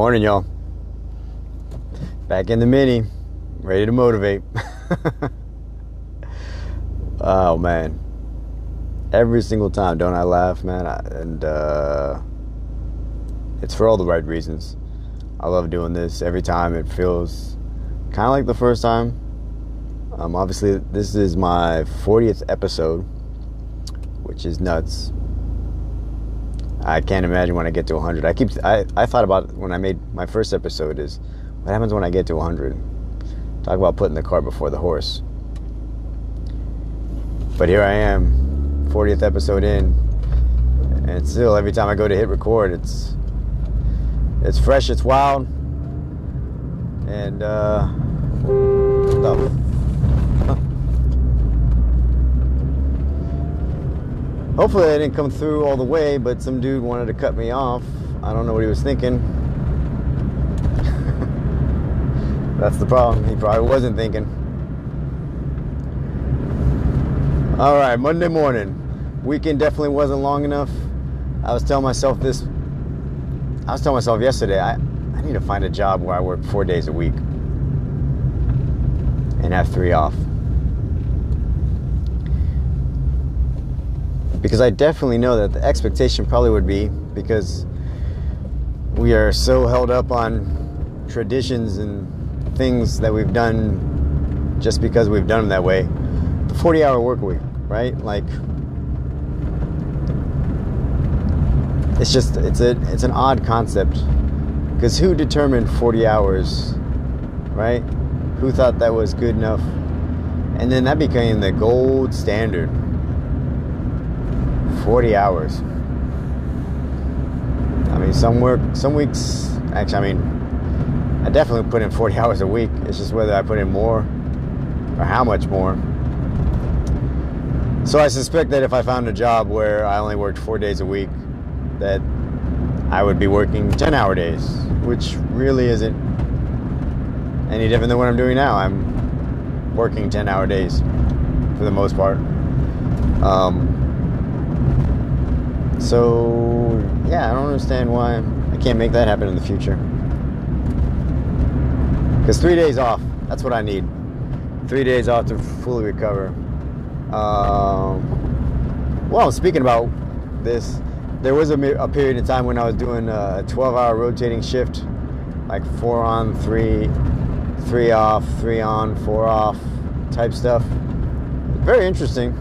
Morning, y'all. Back in the mini, ready to motivate. oh man, every single time, don't I laugh, man? I, and uh, it's for all the right reasons. I love doing this. Every time, it feels kind of like the first time. Um, obviously, this is my 40th episode, which is nuts. I can't imagine when I get to 100. I keep I, I thought about when I made my first episode is what happens when I get to 100. Talk about putting the cart before the horse. But here I am, 40th episode in, and still every time I go to hit record, it's it's fresh, it's wild, and uh, Hopefully, I didn't come through all the way, but some dude wanted to cut me off. I don't know what he was thinking. That's the problem. He probably wasn't thinking. All right, Monday morning. Weekend definitely wasn't long enough. I was telling myself this. I was telling myself yesterday. I, I need to find a job where I work four days a week and have three off. Because I definitely know that the expectation probably would be because we are so held up on traditions and things that we've done just because we've done them that way. The 40 hour work week, right? Like, it's just, it's a, it's an odd concept because who determined 40 hours, right? Who thought that was good enough? And then that became the gold standard 40 hours. I mean, some work, some weeks, actually, I mean, I definitely put in 40 hours a week. It's just whether I put in more or how much more. So I suspect that if I found a job where I only worked four days a week, that I would be working 10 hour days, which really isn't any different than what I'm doing now. I'm working 10 hour days for the most part. Um, so, yeah, I don't understand why I can't make that happen in the future. Because three days off, that's what I need. Three days off to fully recover. Um, well, speaking about this, there was a, a, period of time when I was doing a 12 hour rotating shift, like four on, three, three off, three on, four off type stuff. Very interesting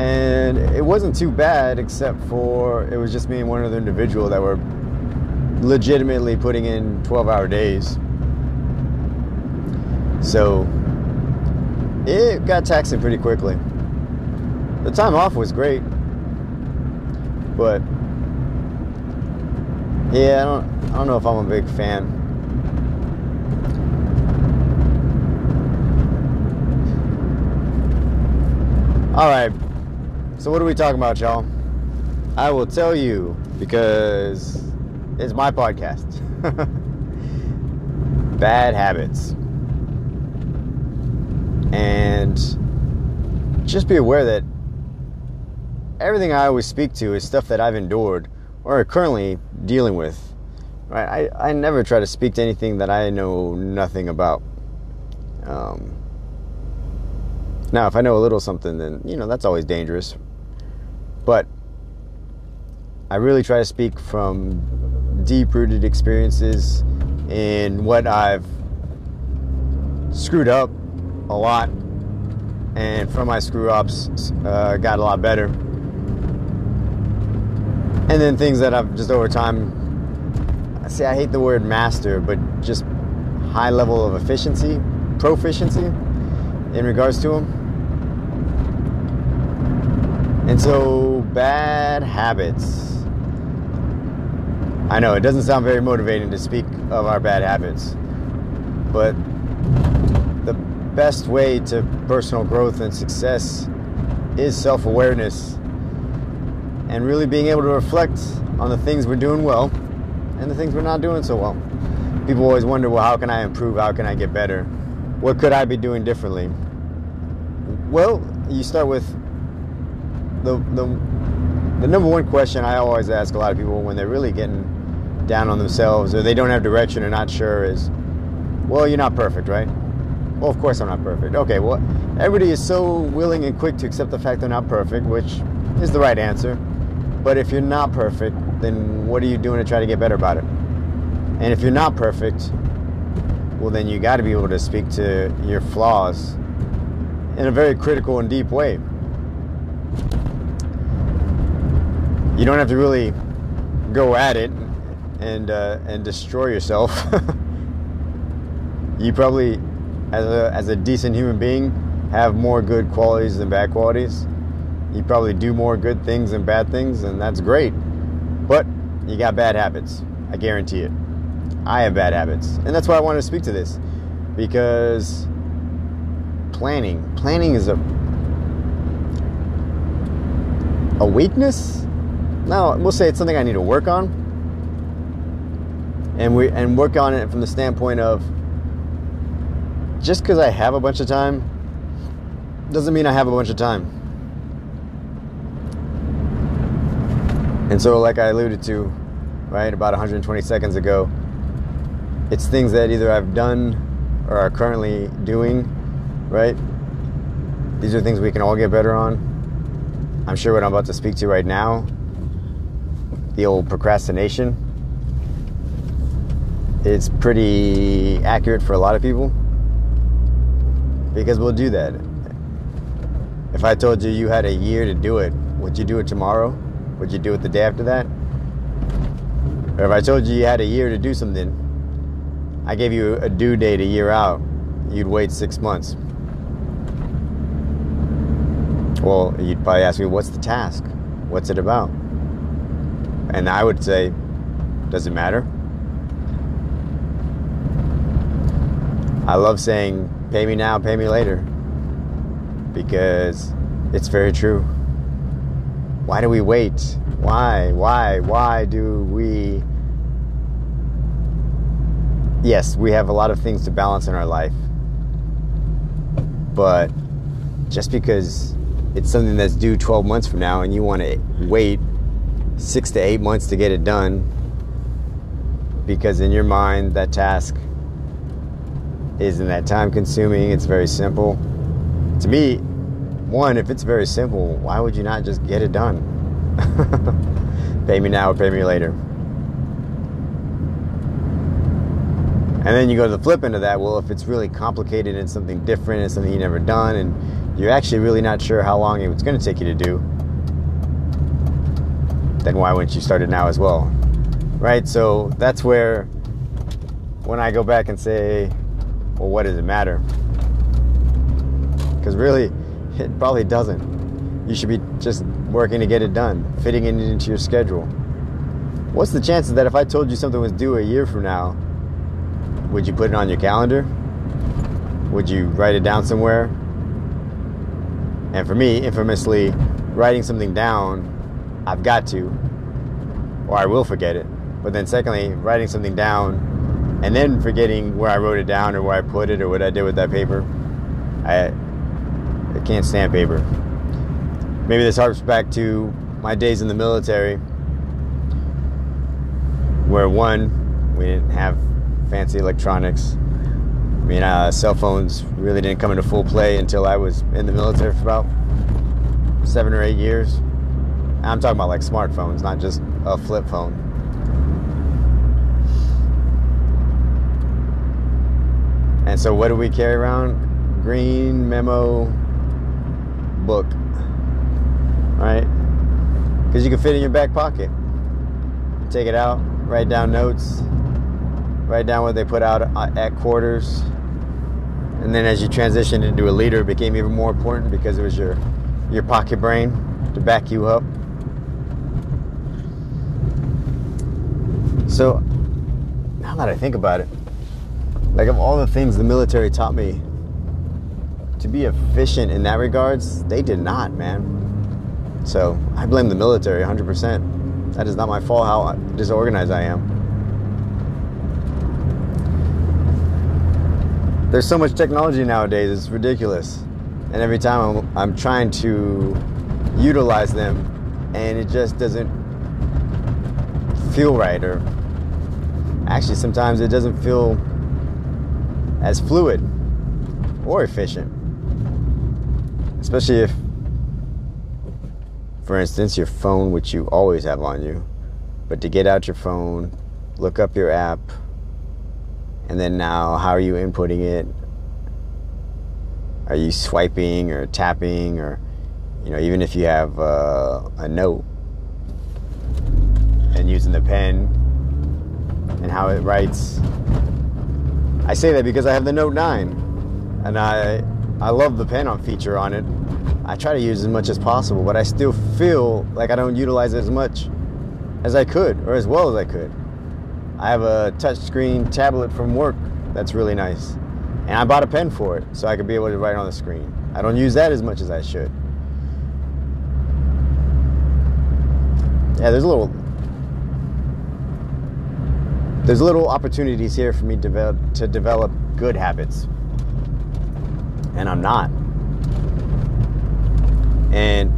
and it wasn't too bad except for it was just me and one other individual that were legitimately putting in 12 hour days. So it got taxing pretty quickly. The time off was great. But yeah i don't i don't know if i'm a big fan. All right so, what are we talking about, y'all? I will tell you because it's my podcast. Bad habits. And just be aware that everything I always speak to is stuff that I've endured or are currently dealing with. Right? I, I never try to speak to anything that I know nothing about. Um, now, if I know a little something, then, you know, that's always dangerous. But I really try to speak from deep rooted experiences in what I've screwed up a lot. And from my screw ups, uh, got a lot better. And then things that I've just over time, see, I hate the word master, but just high level of efficiency, proficiency in regards to them. And so, bad habits. I know it doesn't sound very motivating to speak of our bad habits, but the best way to personal growth and success is self awareness and really being able to reflect on the things we're doing well and the things we're not doing so well. People always wonder, well, how can I improve? How can I get better? What could I be doing differently? Well, you start with the, the, the number one question I always ask a lot of people when they're really getting down on themselves or they don't have direction or not sure is, well, you're not perfect, right? Well, of course I'm not perfect. Okay, well, everybody is so willing and quick to accept the fact they're not perfect, which is the right answer. But if you're not perfect, then what are you doing to try to get better about it? And if you're not perfect, well, then you got to be able to speak to your flaws in a very critical and deep way. You don't have to really go at it and uh, and destroy yourself. you probably, as a as a decent human being, have more good qualities than bad qualities. You probably do more good things than bad things, and that's great. But you got bad habits. I guarantee it. I have bad habits. And that's why I wanted to speak to this. Because planning, planning is a a weakness? No, we'll say it's something I need to work on. And we and work on it from the standpoint of just because I have a bunch of time doesn't mean I have a bunch of time. And so like I alluded to, right, about 120 seconds ago, it's things that either I've done or are currently doing, right? These are things we can all get better on. I'm sure what I'm about to speak to right now, the old procrastination, it's pretty accurate for a lot of people because we'll do that. If I told you you had a year to do it, would you do it tomorrow? Would you do it the day after that? Or if I told you you had a year to do something, I gave you a due date a year out, you'd wait six months. Well, you'd probably ask me, what's the task? What's it about? And I would say, does it matter? I love saying, pay me now, pay me later. Because it's very true. Why do we wait? Why? Why? Why do we yes, we have a lot of things to balance in our life. But just because it's something that's due 12 months from now and you want to wait six to eight months to get it done because in your mind that task isn't that time consuming it's very simple. To me one if it's very simple why would you not just get it done? Pay me now or pay me later. And then you go to the flip end of that. Well, if it's really complicated and something different and something you've never done, and you're actually really not sure how long it's going to take you to do, then why wouldn't you start it now as well? Right? So that's where, when I go back and say, well, what does it matter? Because really, it probably doesn't. You should be just working to get it done, fitting it into your schedule. What's the chances that if I told you something was due a year from now, would you put it on your calendar? Would you write it down somewhere? And for me, infamously, writing something down, I've got to, or I will forget it. But then, secondly, writing something down and then forgetting where I wrote it down or where I put it or what I did with that paper, I, I can't stand paper. Maybe this harps back to my days in the military, where one, we didn't have fancy electronics. I mean, uh, cell phones really didn't come into full play until I was in the military for about seven or eight years. I'm talking about like smartphones, not just a flip phone. And so, what do we carry around? Green memo book, right? Because you can fit in your back pocket. Take it out, write down notes, write down what they put out uh, at quarters. And then as you transitioned into a leader, it became even more important because it was your your pocket brain to back you up. So now that I think about it, like of all the things the military taught me to be efficient in that regards, they did not, man. So I blame the military 100%. That is not my fault how disorganized I am. there's so much technology nowadays, it's ridiculous. And every time I'm, I'm trying to utilize them, and it just doesn't feel right, or actually sometimes it doesn't feel as fluid or efficient. Especially if, for instance, your phone, which you always have on you, but to get out your phone, look up your app, and then now how are you inputting it? Are you swiping or tapping or, you know, even if you have uh, a note and using the pen and how it writes. I say that because I have the Note 9 and I I love the pen on feature on it. I try to use as much as possible, but I still feel like I don't utilize it as much as I could or as well as I could. I have a touchscreen tablet from work that's really nice. And I bought a pen for it so I could be able to write on the screen. I don't use that as much as I should. Yeah, there's a little there's little opportunities here for me to develop, to develop good habits. And I'm not. And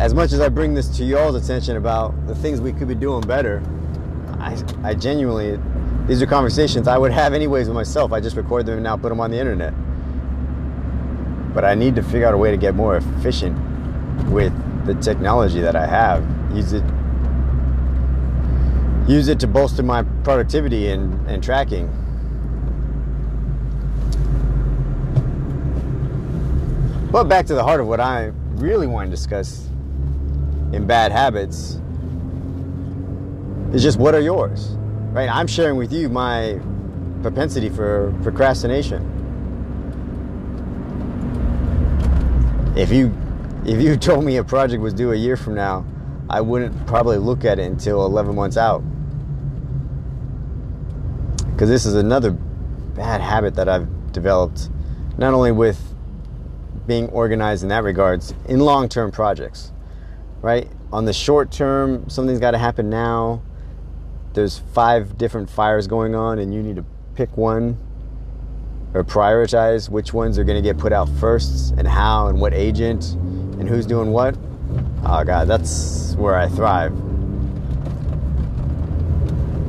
as much as I bring this to y'all's attention about the things we could be doing better, I, I genuinely, these are conversations I would have anyways with myself. I just record them and now put them on the internet. But I need to figure out a way to get more efficient with the technology that I have. Use it use it to bolster my productivity and, and tracking. But back to the heart of what I really want to discuss in bad habits is just what are yours, right? I'm sharing with you my propensity for procrastination. If you if you told me a project was due a year from now, I wouldn't probably look at it until 11 months out because this is another bad habit that I've developed, not only with being organized in that regards, in long term projects, right? On the short term, something's got to happen now. There's five different fires going on, and you need to pick one or prioritize which ones are going to get put out first and how and what agent and who's doing what. Oh, God, that's where I thrive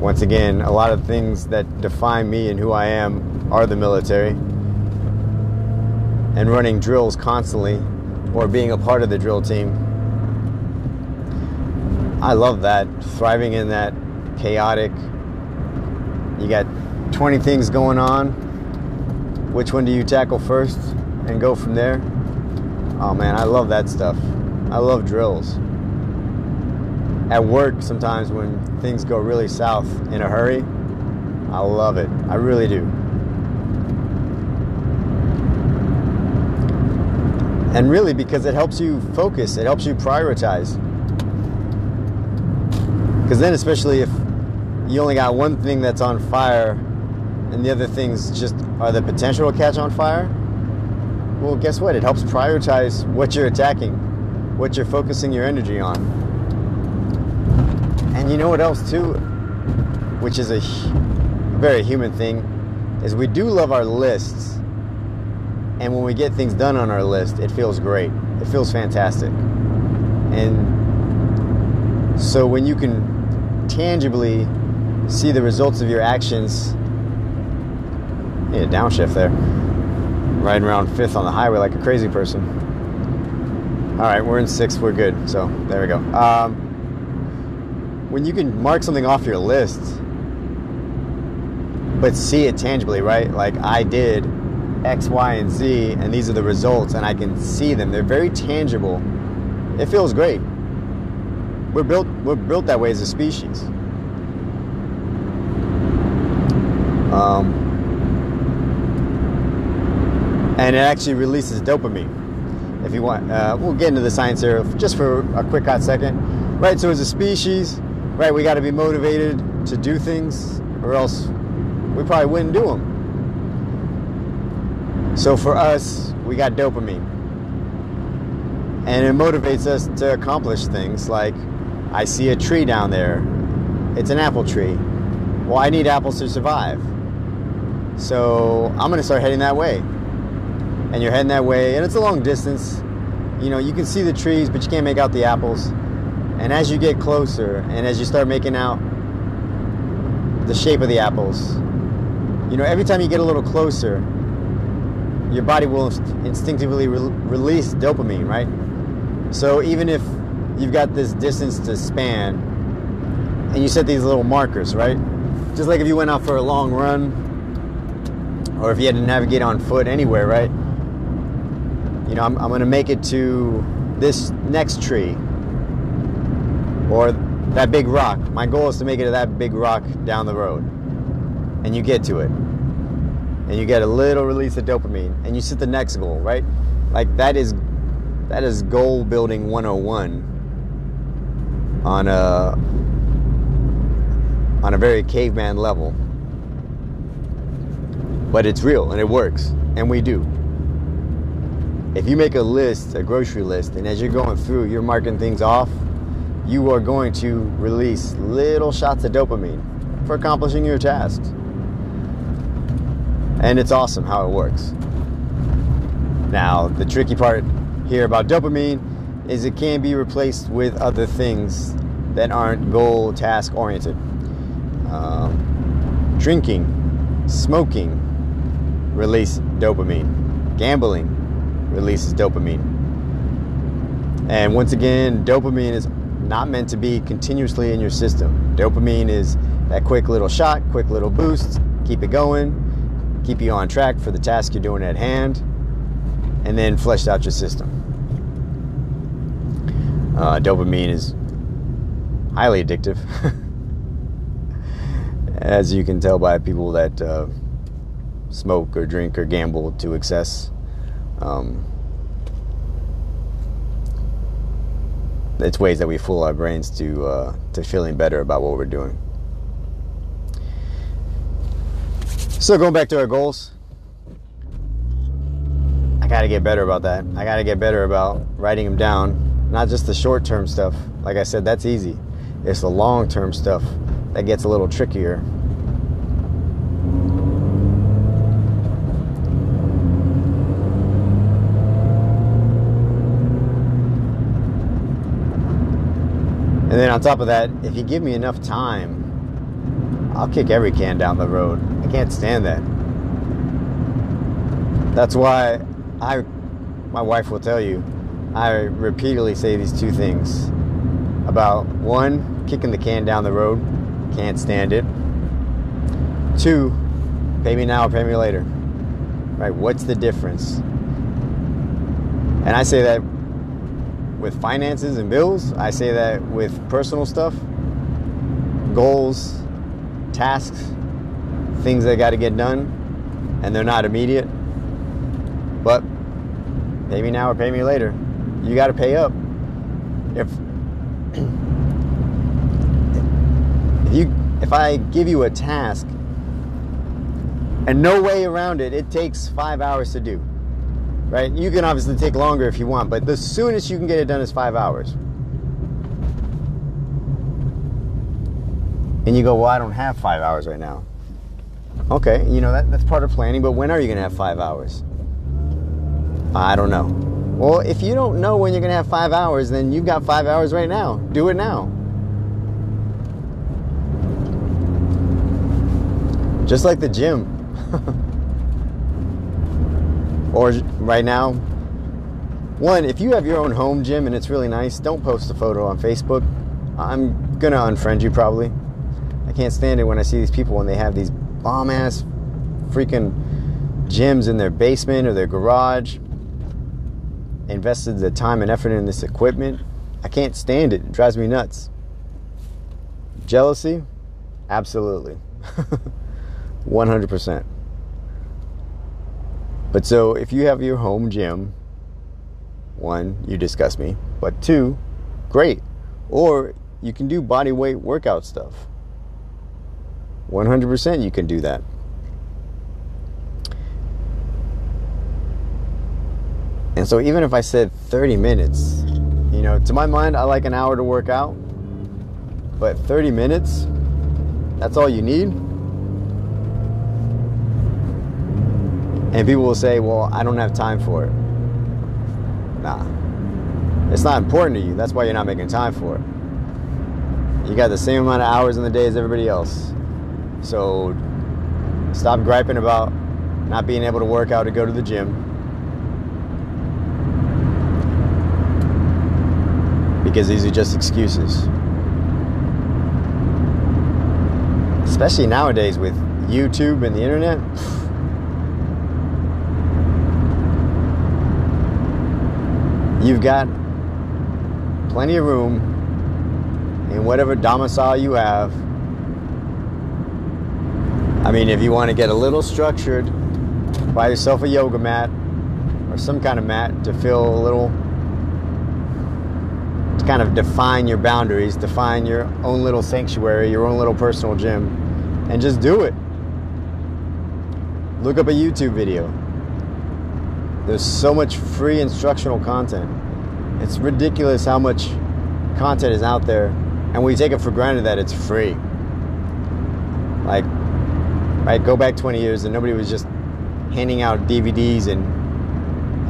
once again, a lot of things that define me and who I am are the military. And running drills constantly or being a part of the drill team. I love that. Thriving in that chaotic. You got 20 things going on. Which one do you tackle first and go from there? Oh man, I love that stuff. I love drills at work sometimes when things go really south in a hurry. I love it. I really do. And really, because it helps you focus, it helps you prioritize. Because then, especially if you only got one thing that's on fire and the other things just are the potential to catch on fire, well, guess what? It helps prioritize what you're attacking, what you're focusing your energy on. And you know what else too, which is a very human thing, is we do love our lists. And when we get things done on our list, it feels great. It feels fantastic. And so when you can tangibly see the results of your actions, yeah, downshift there. Riding around fifth on the highway like a crazy person. All right, we're in six. We're good. So there we go. Um, when you can mark something off your list, but see it tangibly, right? Like I did X, Y, and Z, and these are the results, and I can see them. They're very tangible. It feels great. We're built we're built that way as a species. Um, and it actually releases dopamine. If you want, uh, we'll get into the science here just for a quick hot second. Right. So as a species, right? We got to be motivated to do things, or else we probably wouldn't do them. So for us, we got dopamine. And it motivates us to accomplish things like I see a tree down there. It's an apple tree. Well, I need apples to survive. So I'm going to start heading that way. And you're heading that way, and it's a long distance. You know, you can see the trees, but you can't make out the apples. And as you get closer and as you start making out the shape of the apples. You know, every time you get a little closer, your body will instinctively re- release dopamine, right? So even if you've got this distance to span and you set these little markers, right? Just like if you went out for a long run or if you had to navigate on foot anywhere, right? You know, I'm, I'm going to make it to this next tree or that big rock. My goal is to make it to that big rock down the road. And you get to it. And you get a little release of dopamine and you set the next goal, right? Like that is that is goal building 101 on a on a very caveman level. But it's real and it works and we do. If you make a list, a grocery list, and as you're going through, you're marking things off, you are going to release little shots of dopamine for accomplishing your tasks. And it's awesome how it works. Now, the tricky part here about dopamine is it can be replaced with other things that aren't goal task oriented. Um, drinking, smoking release dopamine, gambling releases dopamine. And once again, dopamine is not meant to be continuously in your system. Dopamine is that quick little shot, quick little boost, keep it going, keep you on track for the task you're doing at hand, and then flesh out your system. Uh, dopamine is highly addictive, as you can tell by people that uh, smoke or drink or gamble to excess. Um, it's ways that we fool our brains to uh, to feeling better about what we're doing. So going back to our goals, I got to get better about that. I got to get better about writing them down, not just the short term stuff. Like I said, that's easy. It's the long term stuff that gets a little trickier. And then on top of that, if you give me enough time, I'll kick every can down the road. I can't stand that. That's why I, my wife will tell you, I repeatedly say these two things about one, kicking the can down the road, can't stand it. Two, pay me now or pay me later. Right? What's the difference? And I say that with finances and bills. I say that with personal stuff, goals, tasks, things that got to get done, and they're not immediate. But pay me now or pay me later. You got to pay up. If if you if I give you a task and no way around it, it takes five hours to do right? You can obviously take longer if you want, but the soonest you can get it done is five hours. And you go, well, I don't have five hours right now. Okay, you know, that, that's part of planning, but when are you going to have five hours? I don't know. Well, if you don't know when you're going to have five hours, then you've got five hours right now. Do it now. Just like the gym. Or right now, one, if you have your own home gym and it's really nice, don't post a photo on Facebook. I'm gonna unfriend you probably. I can't stand it when I see these people when they have these bomb ass freaking gyms in their basement or their garage, invested the time and effort in this equipment. I can't stand it. It drives me nuts. Jealousy? Absolutely. 100%. But so if you have your home gym, one, you disgust me, but two, great. Or you can do body weight workout stuff. 100% you can do that. And so even if I said 30 minutes, you know, to my mind, I like an hour to work out. But 30 minutes, that's all you need. And people will say, well, I don't have time for it. Nah. It's not important to you. That's why you're not making time for it. You got the same amount of hours in the day as everybody else. So stop griping about not being able to work out or go to the gym. Because these are just excuses. Especially nowadays with YouTube and the internet. You've got plenty of room in whatever domicile you have. I mean, if you want to get a little structured, buy yourself a yoga mat or some kind of mat to feel a little, to kind of define your boundaries, define your own little sanctuary, your own little personal gym, and just do it. Look up a YouTube video. There's so much free instructional content. It's ridiculous how much content is out there, and we take it for granted that it's free. Like, right, go back 20 years and nobody was just handing out DVDs and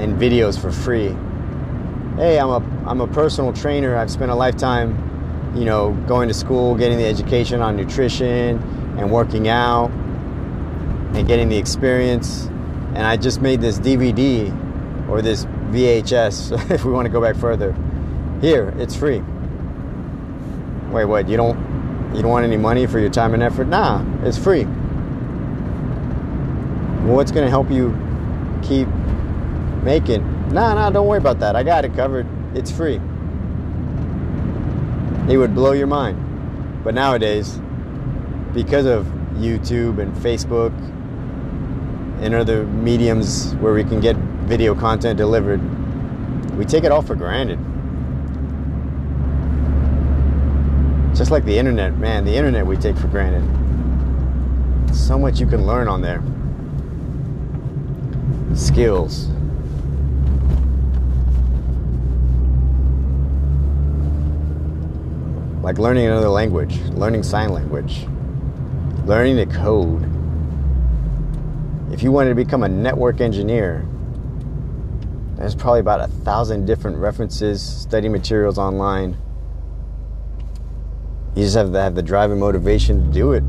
and videos for free. Hey, I'm a I'm a personal trainer. I've spent a lifetime, you know, going to school, getting the education on nutrition and working out and getting the experience and I just made this DVD or this VHS, if we want to go back further. Here, it's free. Wait, what? You don't you don't want any money for your time and effort? Nah, it's free. Well, what's going to help you keep making? Nah, nah, don't worry about that. I got it covered. It's free. It would blow your mind. But nowadays, because of YouTube and Facebook and other mediums where we can get video content delivered, we take it all for granted. Just like the internet, man, the internet we take for granted. So much you can learn on there. Skills. Like learning another language, learning sign language, learning to code if you wanted to become a network engineer, there's probably about a thousand different references, study materials online. You just have to have the drive and motivation to do it.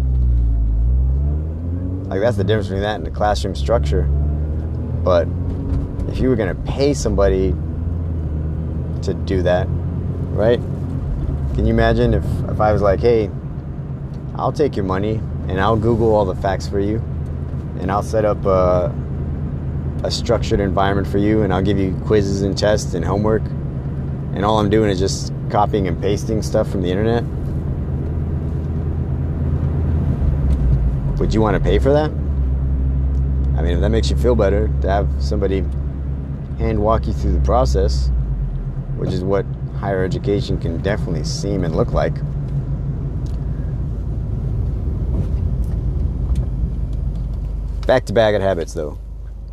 Like that's the difference between that and the classroom structure. But if you were going to pay somebody to do that, right? Can you imagine if, if I was like, hey, I'll take your money and I'll Google all the facts for you and I'll set up a, a structured environment for you, and I'll give you quizzes and tests and homework. And all I'm doing is just copying and pasting stuff from the internet. Would you want to pay for that? I mean, if that makes you feel better to have somebody hand walk you through the process, which is what higher education can definitely seem and look like. Back to Baggett Habits though,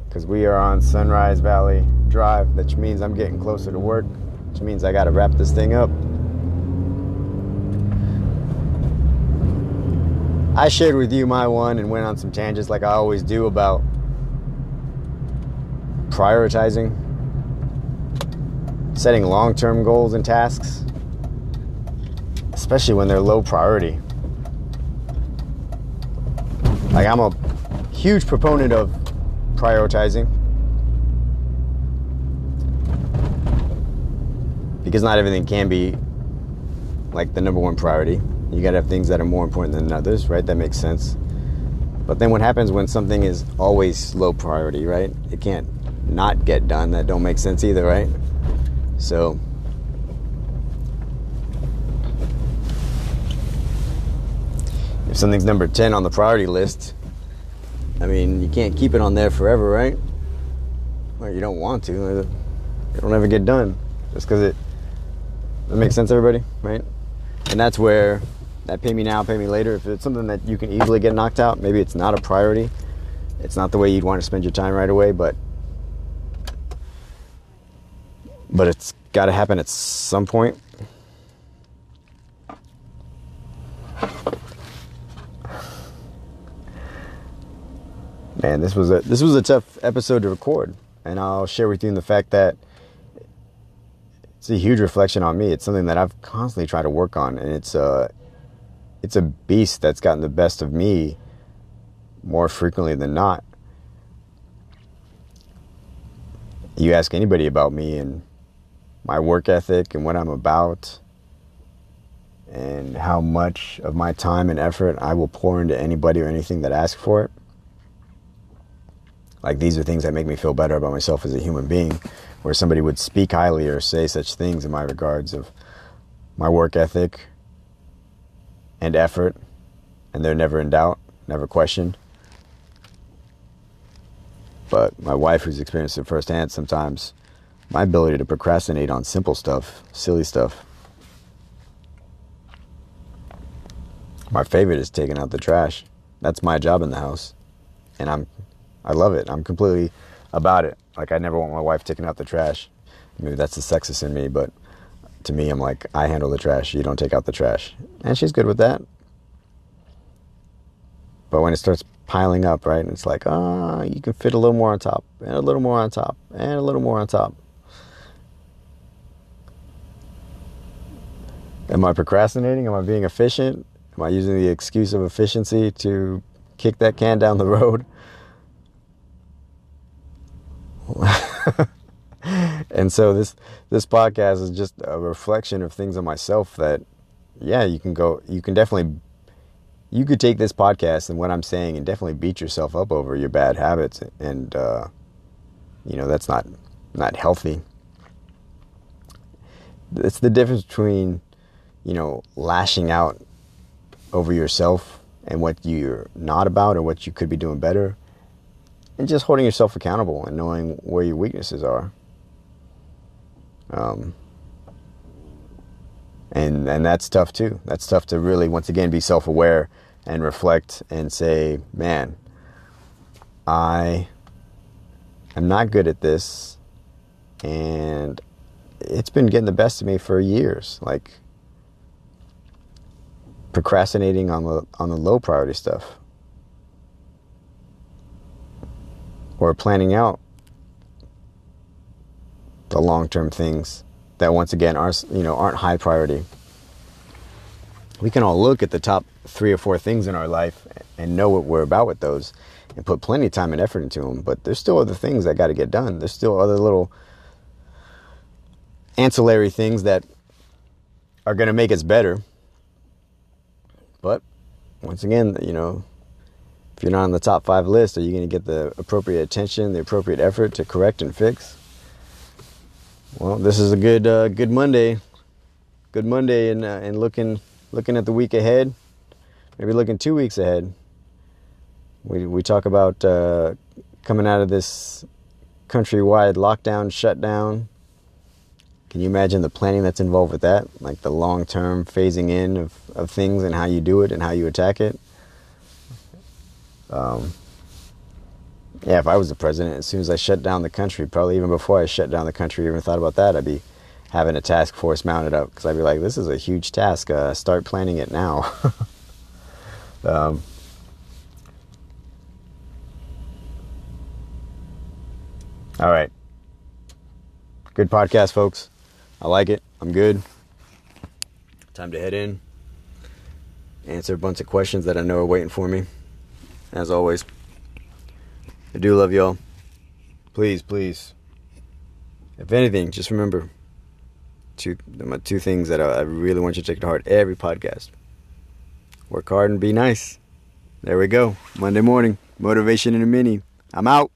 because we are on Sunrise Valley Drive, which means I'm getting closer to work, which means I got to wrap this thing up. I shared with you my one and went on some tangents like I always do about prioritizing, setting long term goals and tasks, especially when they're low priority. Like, I'm a huge proponent of prioritizing because not everything can be like the number one priority. You got to have things that are more important than others, right? That makes sense. But then what happens when something is always low priority, right? It can't not get done. That don't make sense either, right? So if something's number 10 on the priority list, I mean, you can't keep it on there forever, right? Well, you don't want to. It don't ever get done just because it. That makes sense, everybody, right? And that's where that pay me now, pay me later. If it's something that you can easily get knocked out, maybe it's not a priority. It's not the way you'd want to spend your time right away, but but it's got to happen at some point. Man, this was a this was a tough episode to record, and I'll share with you in the fact that it's a huge reflection on me. It's something that I've constantly tried to work on, and it's uh, it's a beast that's gotten the best of me more frequently than not. You ask anybody about me and my work ethic and what I'm about and how much of my time and effort I will pour into anybody or anything that asks for it. Like these are things that make me feel better about myself as a human being, where somebody would speak highly or say such things in my regards of my work ethic and effort, and they're never in doubt, never questioned. But my wife, who's experienced it firsthand, sometimes my ability to procrastinate on simple stuff, silly stuff. My favorite is taking out the trash. That's my job in the house. And I'm I love it. I'm completely about it. Like I never want my wife taking out the trash. Maybe that's the sexist in me, but to me I'm like I handle the trash, you don't take out the trash. And she's good with that. But when it starts piling up, right? And it's like, ah, oh, you can fit a little more on top, and a little more on top, and a little more on top. Am I procrastinating? Am I being efficient? Am I using the excuse of efficiency to kick that can down the road? and so this this podcast is just a reflection of things on myself that yeah, you can go you can definitely you could take this podcast and what I'm saying and definitely beat yourself up over your bad habits, and uh, you know that's not not healthy. It's the difference between you know lashing out over yourself and what you're not about or what you could be doing better, and just holding yourself accountable and knowing where your weaknesses are. Um, and and that's tough too. That's tough to really once again be self-aware and reflect and say, "Man, I am not good at this and it's been getting the best of me for years." Like procrastinating on the on the low priority stuff or planning out the long-term things that once again are you know aren't high priority. We can all look at the top three or four things in our life and know what we're about with those and put plenty of time and effort into them. But there's still other things that got to get done. There's still other little ancillary things that are going to make us better. But once again, you know, if you're not on the top five list, are you going to get the appropriate attention, the appropriate effort to correct and fix? Well, this is a good uh, good Monday, good Monday, and uh, and looking looking at the week ahead, maybe looking two weeks ahead. We we talk about uh, coming out of this countrywide lockdown, shutdown. Can you imagine the planning that's involved with that? Like the long term phasing in of, of things and how you do it and how you attack it. Um, yeah, if I was the president, as soon as I shut down the country, probably even before I shut down the country, even thought about that, I'd be having a task force mounted up because I'd be like, this is a huge task. Uh, start planning it now. um, all right. Good podcast, folks. I like it. I'm good. Time to head in. Answer a bunch of questions that I know are waiting for me. As always. I do love y'all. Please, please. If anything, just remember two my two things that I, I really want you to take to heart every podcast. Work hard and be nice. There we go. Monday morning. Motivation in a mini. I'm out.